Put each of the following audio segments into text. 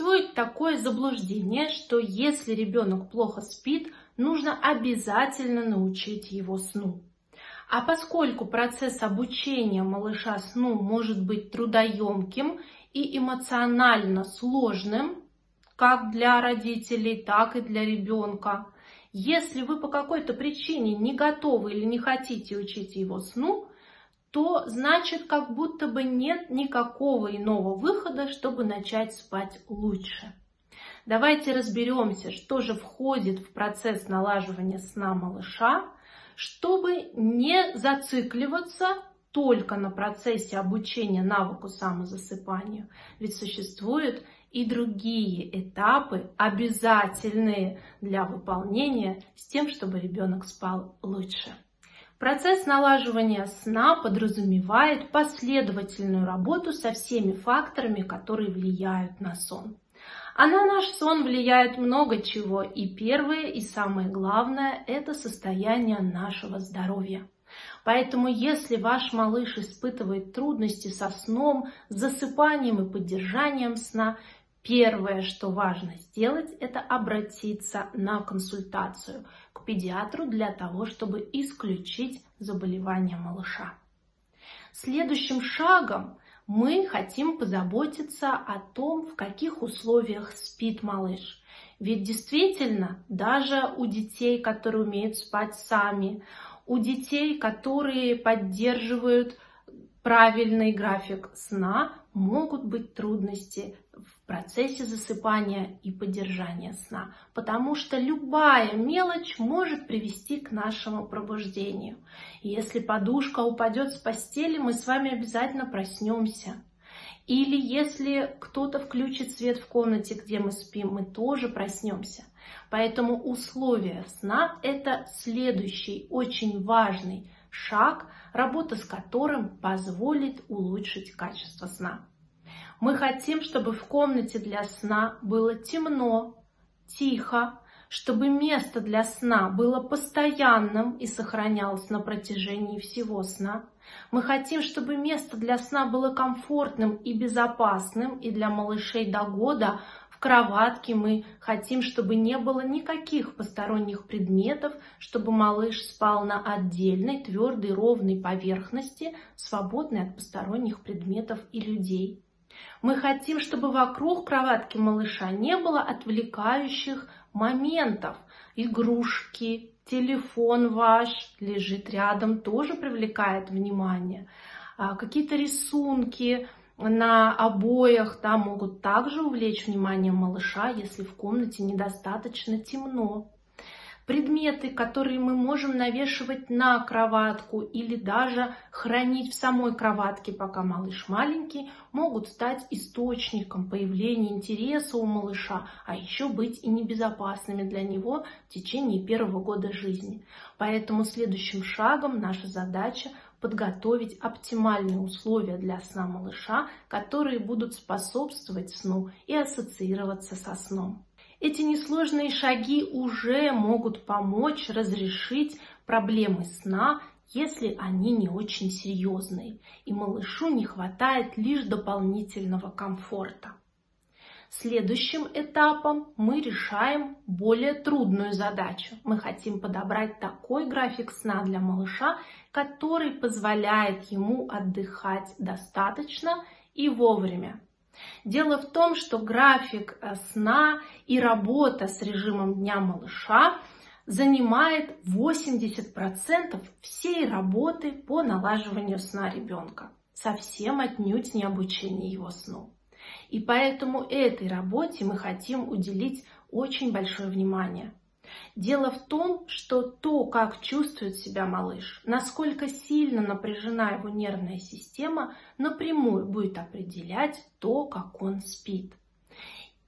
Существует такое заблуждение, что если ребенок плохо спит, нужно обязательно научить его сну. А поскольку процесс обучения малыша сну может быть трудоемким и эмоционально сложным, как для родителей, так и для ребенка, если вы по какой-то причине не готовы или не хотите учить его сну, то значит как будто бы нет никакого иного выхода, чтобы начать спать лучше. Давайте разберемся, что же входит в процесс налаживания сна малыша, чтобы не зацикливаться только на процессе обучения навыку самозасыпанию. Ведь существуют и другие этапы, обязательные для выполнения, с тем, чтобы ребенок спал лучше. Процесс налаживания сна подразумевает последовательную работу со всеми факторами, которые влияют на сон. А на наш сон влияет много чего, и первое и самое главное – это состояние нашего здоровья. Поэтому если ваш малыш испытывает трудности со сном, засыпанием и поддержанием сна, Первое, что важно сделать, это обратиться на консультацию к педиатру для того, чтобы исключить заболевание малыша. Следующим шагом мы хотим позаботиться о том, в каких условиях спит малыш. Ведь действительно, даже у детей, которые умеют спать сами, у детей, которые поддерживают правильный график сна, могут быть трудности в процессе засыпания и поддержания сна, потому что любая мелочь может привести к нашему пробуждению. Если подушка упадет с постели, мы с вами обязательно проснемся. Или если кто-то включит свет в комнате, где мы спим, мы тоже проснемся. Поэтому условия сна – это следующий очень важный шаг, работа с которым позволит улучшить качество сна. Мы хотим, чтобы в комнате для сна было темно, тихо, чтобы место для сна было постоянным и сохранялось на протяжении всего сна. Мы хотим, чтобы место для сна было комфортным и безопасным, и для малышей до года в кроватке мы хотим, чтобы не было никаких посторонних предметов, чтобы малыш спал на отдельной, твердой, ровной поверхности, свободной от посторонних предметов и людей. Мы хотим, чтобы вокруг кроватки малыша не было отвлекающих моментов. Игрушки, телефон ваш лежит рядом, тоже привлекает внимание. А, какие-то рисунки на обоях да, могут также увлечь внимание малыша, если в комнате недостаточно темно предметы, которые мы можем навешивать на кроватку или даже хранить в самой кроватке, пока малыш маленький, могут стать источником появления интереса у малыша, а еще быть и небезопасными для него в течение первого года жизни. Поэтому следующим шагом наша задача подготовить оптимальные условия для сна малыша, которые будут способствовать сну и ассоциироваться со сном. Эти несложные шаги уже могут помочь разрешить проблемы сна, если они не очень серьезные, и малышу не хватает лишь дополнительного комфорта. Следующим этапом мы решаем более трудную задачу. Мы хотим подобрать такой график сна для малыша, который позволяет ему отдыхать достаточно и вовремя. Дело в том, что график э, сна и работа с режимом дня малыша занимает 80% всей работы по налаживанию сна ребенка. Совсем отнюдь не обучение его сну. И поэтому этой работе мы хотим уделить очень большое внимание. Дело в том, что то, как чувствует себя малыш, насколько сильно напряжена его нервная система, напрямую будет определять то, как он спит.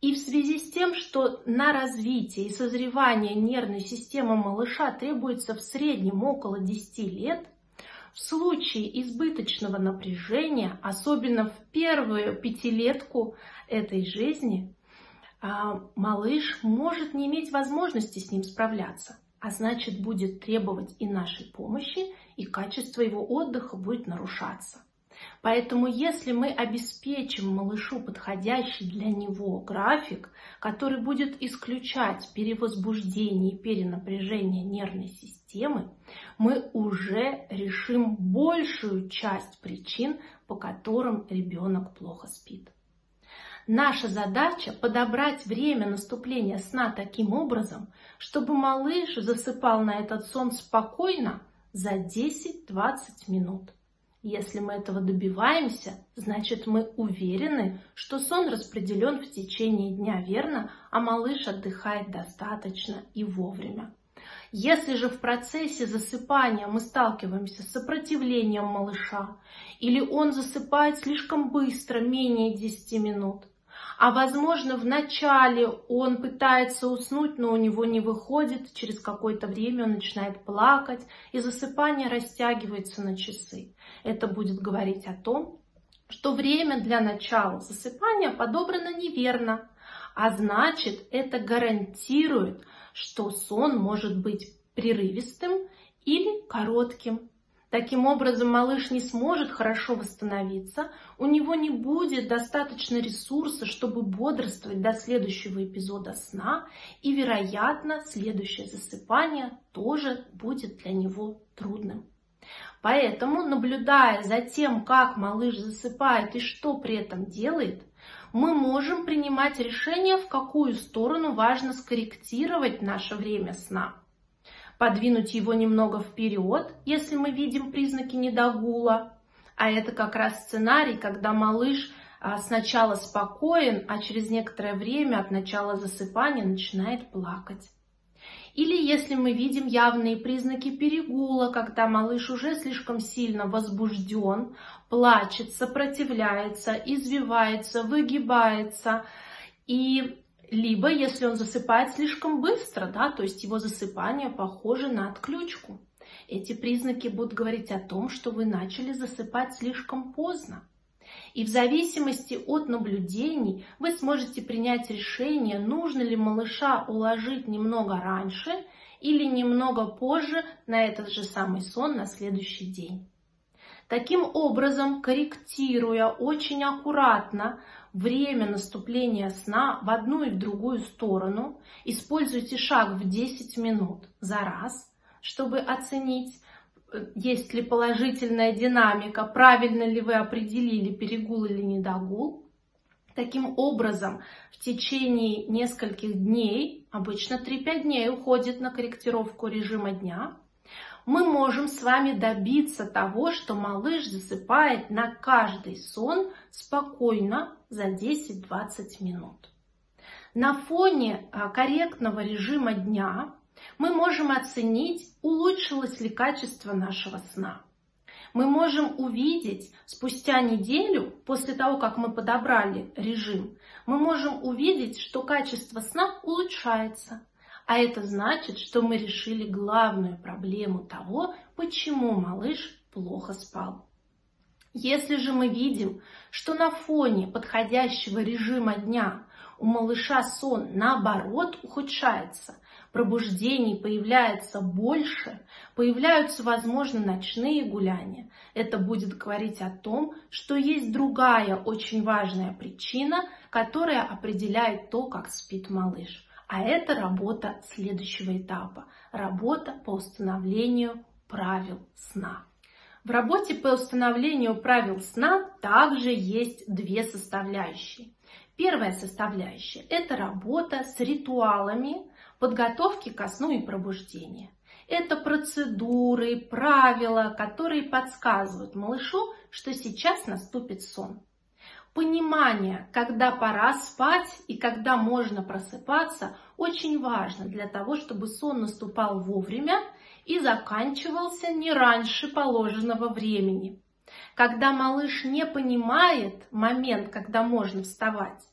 И в связи с тем, что на развитие и созревание нервной системы малыша требуется в среднем около 10 лет, в случае избыточного напряжения, особенно в первую пятилетку этой жизни, малыш может не иметь возможности с ним справляться, а значит будет требовать и нашей помощи, и качество его отдыха будет нарушаться. Поэтому если мы обеспечим малышу подходящий для него график, который будет исключать перевозбуждение и перенапряжение нервной системы, мы уже решим большую часть причин, по которым ребенок плохо спит. Наша задача подобрать время наступления сна таким образом, чтобы малыш засыпал на этот сон спокойно за 10-20 минут. Если мы этого добиваемся, значит мы уверены, что сон распределен в течение дня верно, а малыш отдыхает достаточно и вовремя. Если же в процессе засыпания мы сталкиваемся с сопротивлением малыша, или он засыпает слишком быстро, менее 10 минут, а возможно в начале он пытается уснуть, но у него не выходит, через какое-то время он начинает плакать, и засыпание растягивается на часы. Это будет говорить о том, что время для начала засыпания подобрано неверно, а значит это гарантирует, что сон может быть прерывистым или коротким. Таким образом, малыш не сможет хорошо восстановиться, у него не будет достаточно ресурса, чтобы бодрствовать до следующего эпизода сна, и, вероятно, следующее засыпание тоже будет для него трудным. Поэтому, наблюдая за тем, как малыш засыпает и что при этом делает, мы можем принимать решение, в какую сторону важно скорректировать наше время сна подвинуть его немного вперед, если мы видим признаки недогула. А это как раз сценарий, когда малыш а, сначала спокоен, а через некоторое время от начала засыпания начинает плакать. Или если мы видим явные признаки перегула, когда малыш уже слишком сильно возбужден, плачет, сопротивляется, извивается, выгибается, и либо если он засыпает слишком быстро, да, то есть его засыпание похоже на отключку. Эти признаки будут говорить о том, что вы начали засыпать слишком поздно. И в зависимости от наблюдений вы сможете принять решение, нужно ли малыша уложить немного раньше или немного позже на этот же самый сон на следующий день. Таким образом, корректируя очень аккуратно время наступления сна в одну и в другую сторону, используйте шаг в 10 минут за раз, чтобы оценить, есть ли положительная динамика, правильно ли вы определили перегул или недогул. Таким образом, в течение нескольких дней, обычно 3-5 дней уходит на корректировку режима дня, мы можем с вами добиться того, что малыш засыпает на каждый сон спокойно за 10-20 минут. На фоне а, корректного режима дня мы можем оценить, улучшилось ли качество нашего сна. Мы можем увидеть спустя неделю, после того, как мы подобрали режим, мы можем увидеть, что качество сна улучшается. А это значит, что мы решили главную проблему того, почему малыш плохо спал. Если же мы видим, что на фоне подходящего режима дня у малыша сон наоборот ухудшается, пробуждений появляется больше, появляются, возможно, ночные гуляния, это будет говорить о том, что есть другая очень важная причина, которая определяет то, как спит малыш. А это работа следующего этапа. Работа по установлению правил сна. В работе по установлению правил сна также есть две составляющие. Первая составляющая – это работа с ритуалами подготовки ко сну и пробуждения. Это процедуры, правила, которые подсказывают малышу, что сейчас наступит сон. Понимание, когда пора спать и когда можно просыпаться, очень важно для того, чтобы сон наступал вовремя и заканчивался не раньше положенного времени. Когда малыш не понимает момент, когда можно вставать,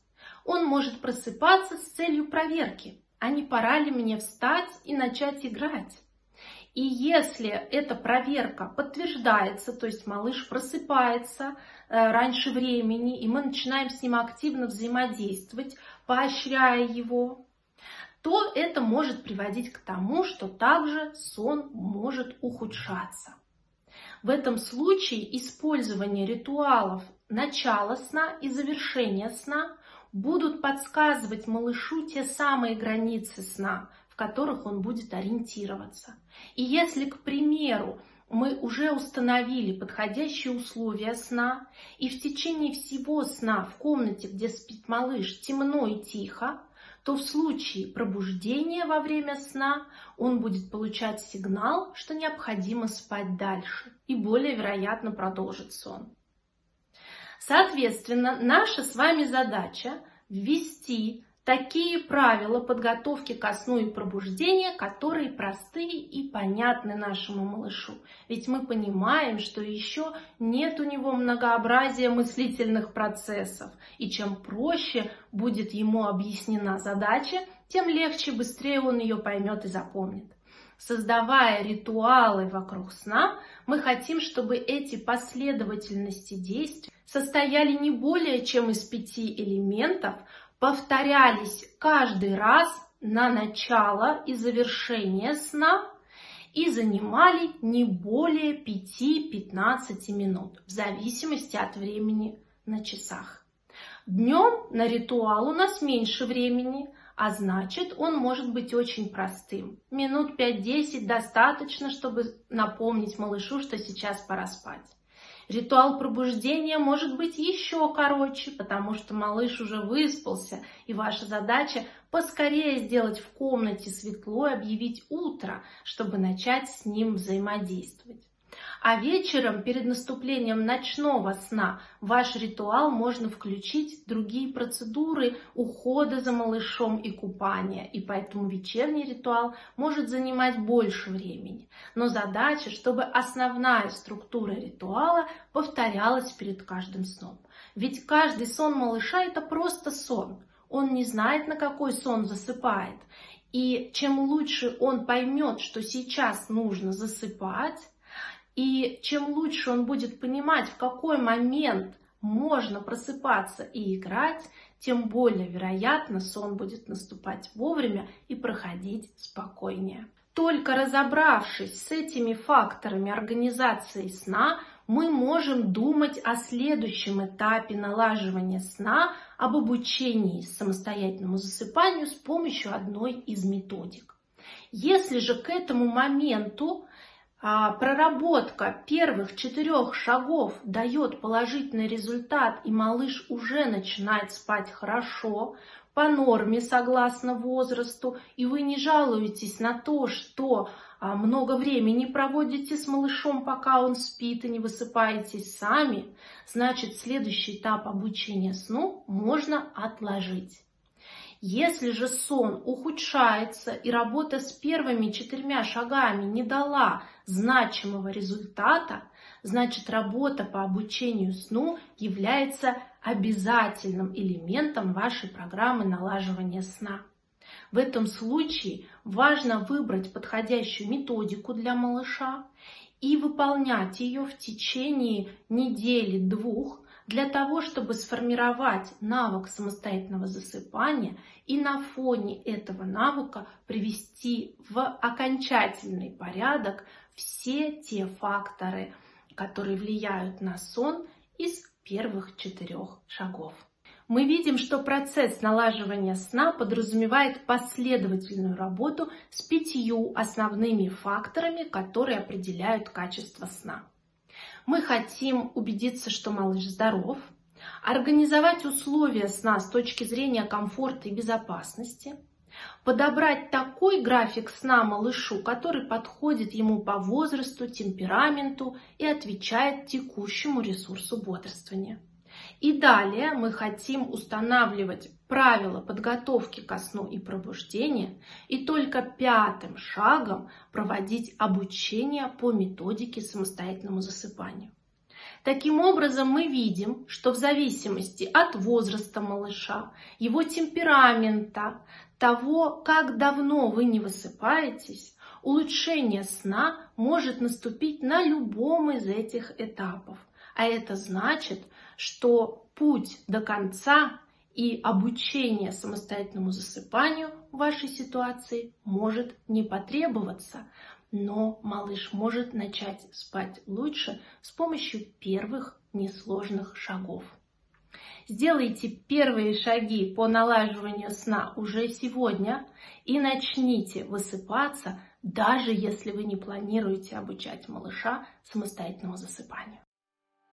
он может просыпаться с целью проверки, а не пора ли мне встать и начать играть. И если эта проверка подтверждается, то есть малыш просыпается э, раньше времени, и мы начинаем с ним активно взаимодействовать, поощряя его, то это может приводить к тому, что также сон может ухудшаться. В этом случае использование ритуалов начала сна и завершения сна будут подсказывать малышу те самые границы сна, в которых он будет ориентироваться. И если, к примеру, мы уже установили подходящие условия сна, и в течение всего сна в комнате, где спит малыш, темно и тихо, то в случае пробуждения во время сна он будет получать сигнал, что необходимо спать дальше и более вероятно продолжит сон. Соответственно, наша с вами задача ввести такие правила подготовки ко сну и пробуждения, которые простые и понятны нашему малышу. Ведь мы понимаем, что еще нет у него многообразия мыслительных процессов. И чем проще будет ему объяснена задача, тем легче, быстрее он ее поймет и запомнит. Создавая ритуалы вокруг сна, мы хотим, чтобы эти последовательности действий состояли не более чем из пяти элементов, повторялись каждый раз на начало и завершение сна и занимали не более 5-15 минут, в зависимости от времени на часах. Днем на ритуал у нас меньше времени, а значит он может быть очень простым. Минут 5-10 достаточно, чтобы напомнить малышу, что сейчас пора спать. Ритуал пробуждения может быть еще короче, потому что малыш уже выспался, и ваша задача поскорее сделать в комнате светло и объявить утро, чтобы начать с ним взаимодействовать. А вечером, перед наступлением ночного сна, в ваш ритуал можно включить другие процедуры ухода за малышом и купания. И поэтому вечерний ритуал может занимать больше времени. Но задача, чтобы основная структура ритуала повторялась перед каждым сном. Ведь каждый сон малыша это просто сон. Он не знает, на какой сон засыпает. И чем лучше он поймет, что сейчас нужно засыпать, и чем лучше он будет понимать, в какой момент можно просыпаться и играть, тем более вероятно сон будет наступать вовремя и проходить спокойнее. Только разобравшись с этими факторами организации сна, мы можем думать о следующем этапе налаживания сна, об обучении самостоятельному засыпанию с помощью одной из методик. Если же к этому моменту проработка первых четырех шагов дает положительный результат, и малыш уже начинает спать хорошо, по норме согласно возрасту, и вы не жалуетесь на то, что а, много времени проводите с малышом, пока он спит и не высыпаетесь сами, значит следующий этап обучения сну можно отложить. Если же сон ухудшается и работа с первыми четырьмя шагами не дала значимого результата, значит работа по обучению сну является обязательным элементом вашей программы налаживания сна. В этом случае важно выбрать подходящую методику для малыша и выполнять ее в течение недели-двух для того, чтобы сформировать навык самостоятельного засыпания и на фоне этого навыка привести в окончательный порядок все те факторы, которые влияют на сон из первых четырех шагов. Мы видим, что процесс налаживания сна подразумевает последовательную работу с пятью основными факторами, которые определяют качество сна. Мы хотим убедиться, что малыш здоров, организовать условия сна с точки зрения комфорта и безопасности, подобрать такой график сна малышу, который подходит ему по возрасту, темпераменту и отвечает текущему ресурсу бодрствования. И далее мы хотим устанавливать правила подготовки ко сну и пробуждения и только пятым шагом проводить обучение по методике самостоятельному засыпанию. Таким образом, мы видим, что в зависимости от возраста малыша, его темперамента, того, как давно вы не высыпаетесь, улучшение сна может наступить на любом из этих этапов. А это значит, что путь до конца и обучение самостоятельному засыпанию в вашей ситуации может не потребоваться. но малыш может начать спать лучше с помощью первых несложных шагов. Сделайте первые шаги по налаживанию сна уже сегодня и начните высыпаться, даже если вы не планируете обучать малыша самостоятельному засыпанию.